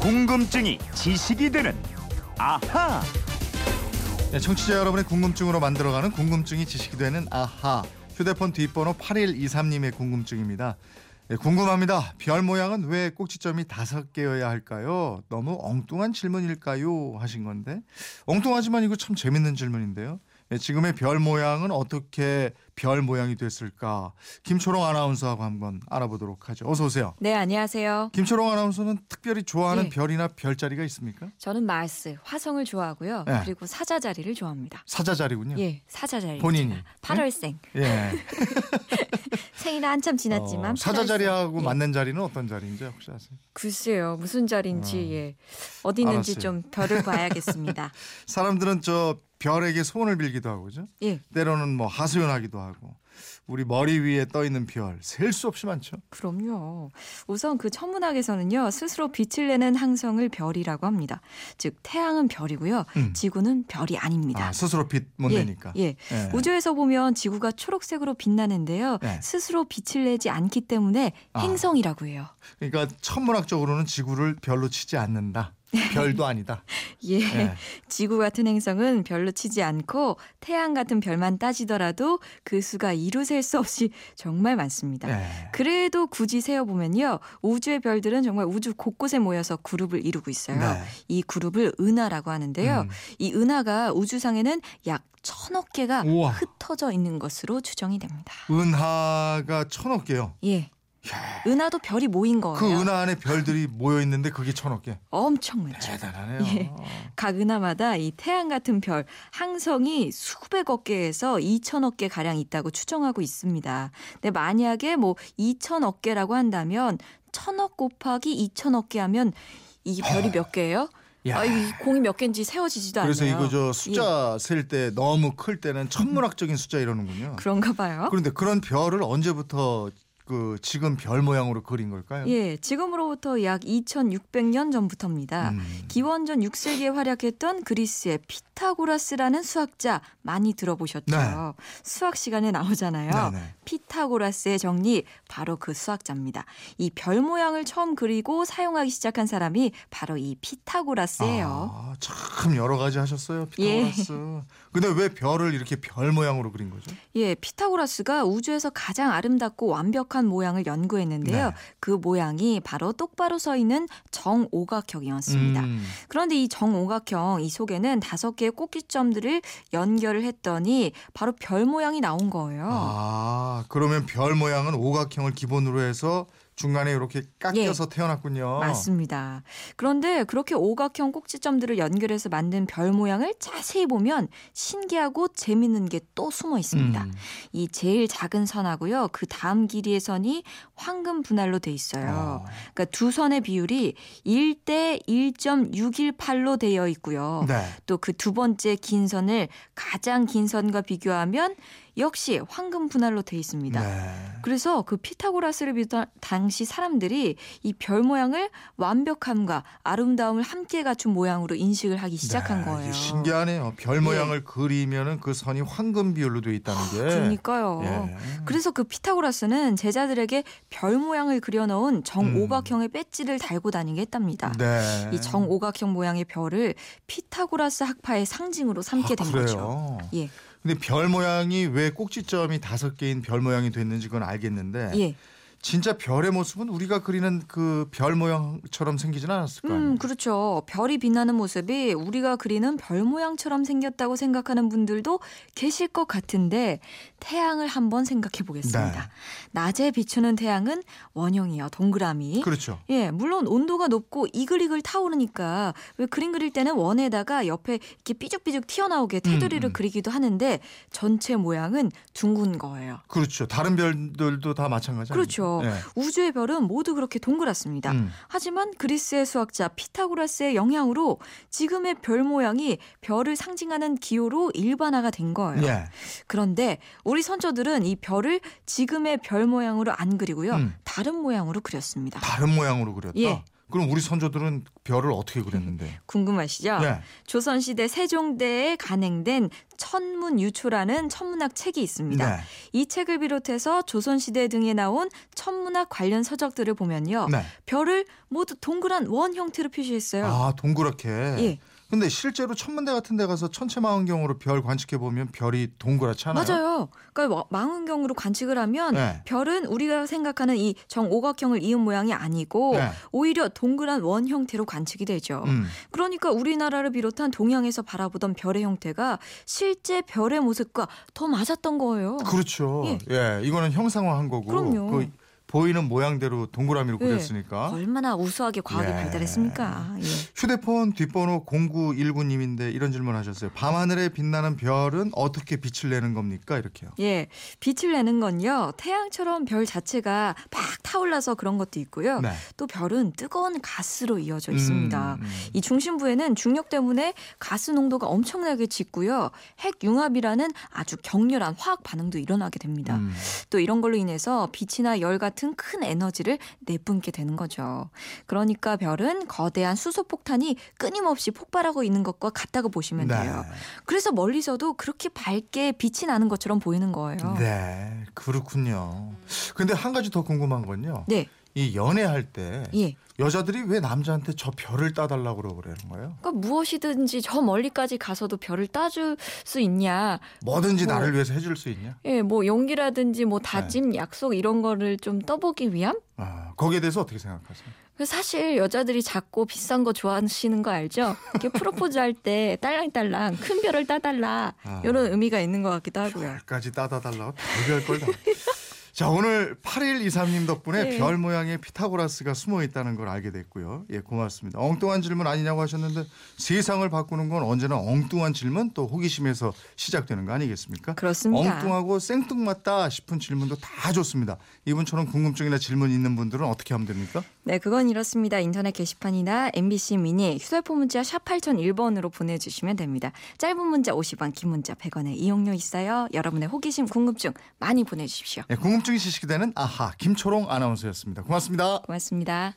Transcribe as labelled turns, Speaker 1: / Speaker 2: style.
Speaker 1: 궁금증이 지식이 되는 아하.
Speaker 2: 네, 청취자 여러분의 궁금증으로 만들어가는 궁금증이 지식이 되는 아하. 휴대폰 뒷번호 8123님의 궁금증입니다. 네, 궁금합니다. 별 모양은 왜 꼭지점이 다섯 개여야 할까요? 너무 엉뚱한 질문일까요? 하신 건데 엉뚱하지만 이거 참 재밌는 질문인데요. 네, 지금의 별 모양은 어떻게 별 모양이 됐을까? 김초롱 아나운서하고 한번 알아보도록 하죠. 어서 오세요.
Speaker 3: 네, 안녕하세요.
Speaker 2: 김초롱 아나운서는 특별히 좋아하는
Speaker 3: 네.
Speaker 2: 별이나 별자리가 있습니까?
Speaker 3: 저는 마스, 화성을 좋아하고요.
Speaker 2: 네.
Speaker 3: 그리고 사자자리를 좋아합니다.
Speaker 2: 사자자리군요.
Speaker 3: 예, 사자자리.
Speaker 2: 본인이.
Speaker 3: 8월생.
Speaker 2: 예.
Speaker 3: 생일은 한참 지났지만
Speaker 2: 어, 사자자리하고
Speaker 3: 8월생. 예.
Speaker 2: 맞는 자리는 어떤 자리인지 혹시 아세요?
Speaker 3: 글쎄요, 무슨 자리인지
Speaker 2: 어.
Speaker 3: 예. 어디 있는지
Speaker 2: 알았어요.
Speaker 3: 좀 별을 봐야겠습니다.
Speaker 2: 사람들은 저 별에게 소원을 빌기도 하고 그죠?
Speaker 3: 예,
Speaker 2: 때로는 뭐 하소연하기도 하고 우리 머리 위에 떠 있는 별 셀 수 없이 많죠.
Speaker 3: 그럼요. 우선 그 천문학에서는요, 스스로 빛을 내는 항성을 별이라고 합니다. 즉, 태양은 별이고요,
Speaker 2: 음.
Speaker 3: 지구는 별이 아닙니다.
Speaker 2: 아, 스스로 빛못
Speaker 3: 예,
Speaker 2: 내니까.
Speaker 3: 예.
Speaker 2: 예.
Speaker 3: 우주에서 보면 지구가 초록색으로 빛나는데요.
Speaker 2: 네.
Speaker 3: 스스로 빛을 내지 않기 때문에
Speaker 2: 아.
Speaker 3: 행성이라고 해요.
Speaker 2: 그러니까 천문학적으로는 지구를 별로 치지 않는다. 별도 아니다.
Speaker 3: 예.
Speaker 2: 예.
Speaker 3: 지구 같은 행성은 별로 치지 않고 태양 같은 별만 따지더라도 그 수가 이루 셀 수 없이 정말 많습니다.
Speaker 2: 예.
Speaker 3: 그래도 굳이 세어 보면요. 우주의 별들은 정말 우주 곳곳에 모여서 그룹을 이루고 있어요.
Speaker 2: 네.
Speaker 3: 이 그룹을 은하라고 하는데요.
Speaker 2: 음.
Speaker 3: 이 은하가 우주상에는 약 천억 개가
Speaker 2: 우와.
Speaker 3: 흩어져 있는 것으로 추정이 됩니다.
Speaker 2: 은하가 천억 개요.
Speaker 3: 예. 은하도 별이 모인 거예요.
Speaker 2: 그 은하 안에 별들이 모여 있는데 그게 천억 개.
Speaker 3: 엄청 많죠.
Speaker 2: 대단하네요.
Speaker 3: 예. 각 은하마다 이 태양 같은 별 항성이 수백억 개에서 2천억 개 가량 있다고 추정하고 있습니다. 근데 만약에 뭐 2천억 개라고 한다면 천억 곱하기 2천억 개 하면 이 별이 몇 개예요?
Speaker 2: 야.
Speaker 3: 아, 이 공이 몇 개인지 세워지지도 않네요.
Speaker 2: 그래서 이거 저
Speaker 3: 예.
Speaker 2: 숫자 셀때 너무 클 때는 천문학적인 숫자 이러는군요.
Speaker 3: 그런가 봐요.
Speaker 2: 그런데 그런 별을 언제부터 그 지금 별 모양으로 그린 걸까요?
Speaker 3: 예, 지금으로부터 약 2,600년 전부터입니다.
Speaker 2: 음.
Speaker 3: 기원전 6세기에 활약했던 그리스의 피타고라스라는 수학자 많이 들어보셨죠?
Speaker 2: 네.
Speaker 3: 수학 시간에 나오잖아요.
Speaker 2: 네네.
Speaker 3: 피타고라스의 정리 바로 그 수학자입니다. 이 별 모양을 처음 그리고 사용하기 시작한 사람이 바로 이 피타고라스예요.
Speaker 2: 아, 참 여러 가지 하셨어요,
Speaker 3: 예.
Speaker 2: 피타고라스. 근데 왜 별을 이렇게 별 모양으로 그린 거죠?
Speaker 3: 예, 피타고라스가 우주에서 가장 아름답고 완벽한 모양을 연구했는데요.
Speaker 2: 네.
Speaker 3: 그 모양이 바로 똑바로 서 있는 정오각형이었습니다.
Speaker 2: 음.
Speaker 3: 그런데 이 정오각형 이 속에는 다섯 개의 꼭지점들을 연결을 했더니 바로 별 모양이 나온 거예요.
Speaker 2: 아, 그러면 별 모양은 오각형을 기본으로 해서 중간에 이렇게 깎여서 태어났군요.
Speaker 3: 예. 맞습니다. 그런데 그렇게 오각형 꼭지점들을 연결해서 만든 별 모양을 자세히 보면 신기하고 재밌는 게 또 숨어 있습니다.
Speaker 2: 음.
Speaker 3: 이 제일 작은 선하고요. 그 다음 길이의 선이 황금 분할로 돼 있어요.
Speaker 2: 어.
Speaker 3: 그러니까 두 선의 비율이 1대 1.618로 되어 있고요.
Speaker 2: 네.
Speaker 3: 또그 두 번째 긴 선을 가장 긴 선과 비교하면 역시 황금 분할로 돼 있습니다.
Speaker 2: 네.
Speaker 3: 그래서 그 피타고라스를 비롯한 당시 사람들이 이 별 모양을 완벽함과 아름다움을 함께 갖춘 모양으로 인식을 하기 시작한
Speaker 2: 네,
Speaker 3: 거예요.
Speaker 2: 신기하네요. 별 모양을 그리면은 그 선이 황금 비율로 돼 있다는 게.
Speaker 3: 그러니까요.
Speaker 2: 예.
Speaker 3: 그래서 그 피타고라스는 제자들에게 별 모양을 그려놓은 정오각형의 배지를 달고 다니게 했답니다.
Speaker 2: 음. 네.
Speaker 3: 이 정오각형 모양의 별을 피타고라스 학파의 상징으로 삼게 된
Speaker 2: 아,
Speaker 3: 거죠.
Speaker 2: 그래요.
Speaker 3: 예.
Speaker 2: 근데 별 모양이 왜 꼭지점이 다섯 개인 별 모양이 됐는지 그건 알겠는데
Speaker 3: 예.
Speaker 2: 진짜 별의 모습은 우리가 그리는 그 별 모양처럼 생기진 않았을 거 아니에요.
Speaker 3: 음, 그렇죠. 별이 빛나는 모습이 우리가 그리는 별 모양처럼 생겼다고 생각하는 분들도 계실 것 같은데 태양을 한번 생각해 보겠습니다.
Speaker 2: 네.
Speaker 3: 낮에 비추는 태양은 원형이요, 동그라미.
Speaker 2: 그렇죠.
Speaker 3: 예, 물론 온도가 높고 이글이글 타오르니까 왜 그림 그릴 때는 원에다가 옆에 이렇게 삐죽삐죽 튀어나오게 테두리를
Speaker 2: 음.
Speaker 3: 그리기도 하는데 전체 모양은 둥근 거예요.
Speaker 2: 그렇죠. 다른 별들도 다 마찬가지.
Speaker 3: 그렇죠.
Speaker 2: 예.
Speaker 3: 우주의 별은 모두 그렇게 동그랗습니다.
Speaker 2: 음.
Speaker 3: 하지만 그리스의 수학자 피타고라스의 영향으로 지금의 별 모양이 별을 상징하는 기호로 일반화가 된 거예요.
Speaker 2: 예.
Speaker 3: 그런데 우리 선조들은 이 별을 지금의 별 모양으로 안 그리고요.
Speaker 2: 음.
Speaker 3: 다른 모양으로 그렸습니다.
Speaker 2: 다른 모양으로 그렸다.
Speaker 3: 예.
Speaker 2: 그럼 우리 선조들은 별을 어떻게 그렸는데?
Speaker 3: 궁금하시죠?
Speaker 2: 네.
Speaker 3: 조선시대 세종대에 간행된 천문유초라는 천문학 책이 있습니다.
Speaker 2: 네.
Speaker 3: 이 책을 비롯해서 조선시대 등에 나온 천문학 관련 서적들을 보면요.
Speaker 2: 네.
Speaker 3: 별을 모두 동그란 원 형태로 표시했어요.
Speaker 2: 아, 동그랗게.
Speaker 3: 예.
Speaker 2: 근데 실제로 천문대 같은 데 가서 천체 망원경으로 별 관측해 보면 별이 동그랗지 않아요?
Speaker 3: 맞아요. 그러니까 와- 망원경으로 관측을 하면
Speaker 2: 네.
Speaker 3: 별은 우리가 생각하는 이 정오각형을 이은 모양이 아니고
Speaker 2: 네.
Speaker 3: 오히려 동그란 원 형태로 관측이 되죠.
Speaker 2: 음.
Speaker 3: 그러니까 우리나라를 비롯한 동양에서 바라보던 별의 형태가 실제 별의 모습과 더 맞았던 거예요.
Speaker 2: 그렇죠.
Speaker 3: 예.
Speaker 2: 예. 이거는 형상화한 거고
Speaker 3: 그럼요.
Speaker 2: 그 보이는 모양대로 동그라미로
Speaker 3: 예.
Speaker 2: 그렸으니까.
Speaker 3: 얼마나 우수하게 과학이
Speaker 2: 예.
Speaker 3: 발달했습니까? 예.
Speaker 2: 휴대폰 뒷번호 0919님인데 이런 질문 하셨어요. 밤하늘에 빛나는 별은 어떻게 빛을 내는 겁니까? 이렇게요.
Speaker 3: 예, 빛을 내는 건요. 태양처럼 별 자체가 막 타올라서 그런 것도 있고요.
Speaker 2: 네.
Speaker 3: 또 별은 뜨거운 가스로 이어져 있습니다.
Speaker 2: 음, 음.
Speaker 3: 이 중심부에는 중력 때문에 가스 농도가 엄청나게 짙고요. 핵 융합이라는 아주 격렬한 화학 반응도 일어나게 됩니다.
Speaker 2: 음.
Speaker 3: 또 이런 걸로 인해서 빛이나 열 같은 큰 에너지를 내뿜게 되는 거죠. 그러니까 별은 거대한 수소 폭탄이 끊임없이 폭발하고 있는 것과 같다고 보시면 돼요. 그래서 멀리서도 그렇게 밝게 빛이 나는 것처럼 보이는 거예요.
Speaker 2: 네, 그렇군요. 근데 한 가지 더 궁금한 건요.
Speaker 3: 네,
Speaker 2: 이 연애할 때
Speaker 3: 예.
Speaker 2: 여자들이 왜 남자한테 저 별을 따달라고 그러는 거예요?
Speaker 3: 그러니까 무엇이든지 저 멀리까지 가서도 별을 따줄 수 있냐.
Speaker 2: 뭐든지
Speaker 3: 뭐.
Speaker 2: 나를 위해서 해줄 수 있냐?
Speaker 3: 예, 뭐 용기라든지
Speaker 2: 네.
Speaker 3: 뭐 다짐, 약속 이런 거를 좀 떠보기 위함?
Speaker 2: 아, 거기에 대해서 어떻게 생각하세요?
Speaker 3: 그 사실 여자들이 작고 비싼 거 좋아하시는 거 알죠? 이렇게 프로포즈 할 때 딸랑딸랑 큰 별을 따달라
Speaker 2: 아.
Speaker 3: 이런 의미가 있는 것 같기도 하고요.
Speaker 2: 별까지 따다달라고 별별 걸 다. 자 오늘 8123님 덕분에
Speaker 3: 네.
Speaker 2: 별 모양의 피타고라스가 숨어 있다는 걸 알게 됐고요. 예 고맙습니다. 엉뚱한 질문 아니냐고 하셨는데 세상을 바꾸는 건 언제나 엉뚱한 질문 또 호기심에서 시작되는 거 아니겠습니까?
Speaker 3: 그렇습니다.
Speaker 2: 엉뚱하고 생뚱맞다 싶은 질문도 다 좋습니다. 이분처럼 궁금증이나 질문 있는 분들은 어떻게 하면 됩니까?
Speaker 3: 네, 그건 이렇습니다. 인터넷 게시판이나 MBC 미니 휴대폰 문자 샵 8001번으로 보내주시면 됩니다. 짧은 문자 50원, 긴 문자 100원의 이용료 있어요. 여러분의 호기심, 궁금증 많이 보내주십시오.
Speaker 2: 예, 궁금증이 지식이 되는 아하 김초롱 아나운서였습니다. 고맙습니다.
Speaker 3: 고맙습니다.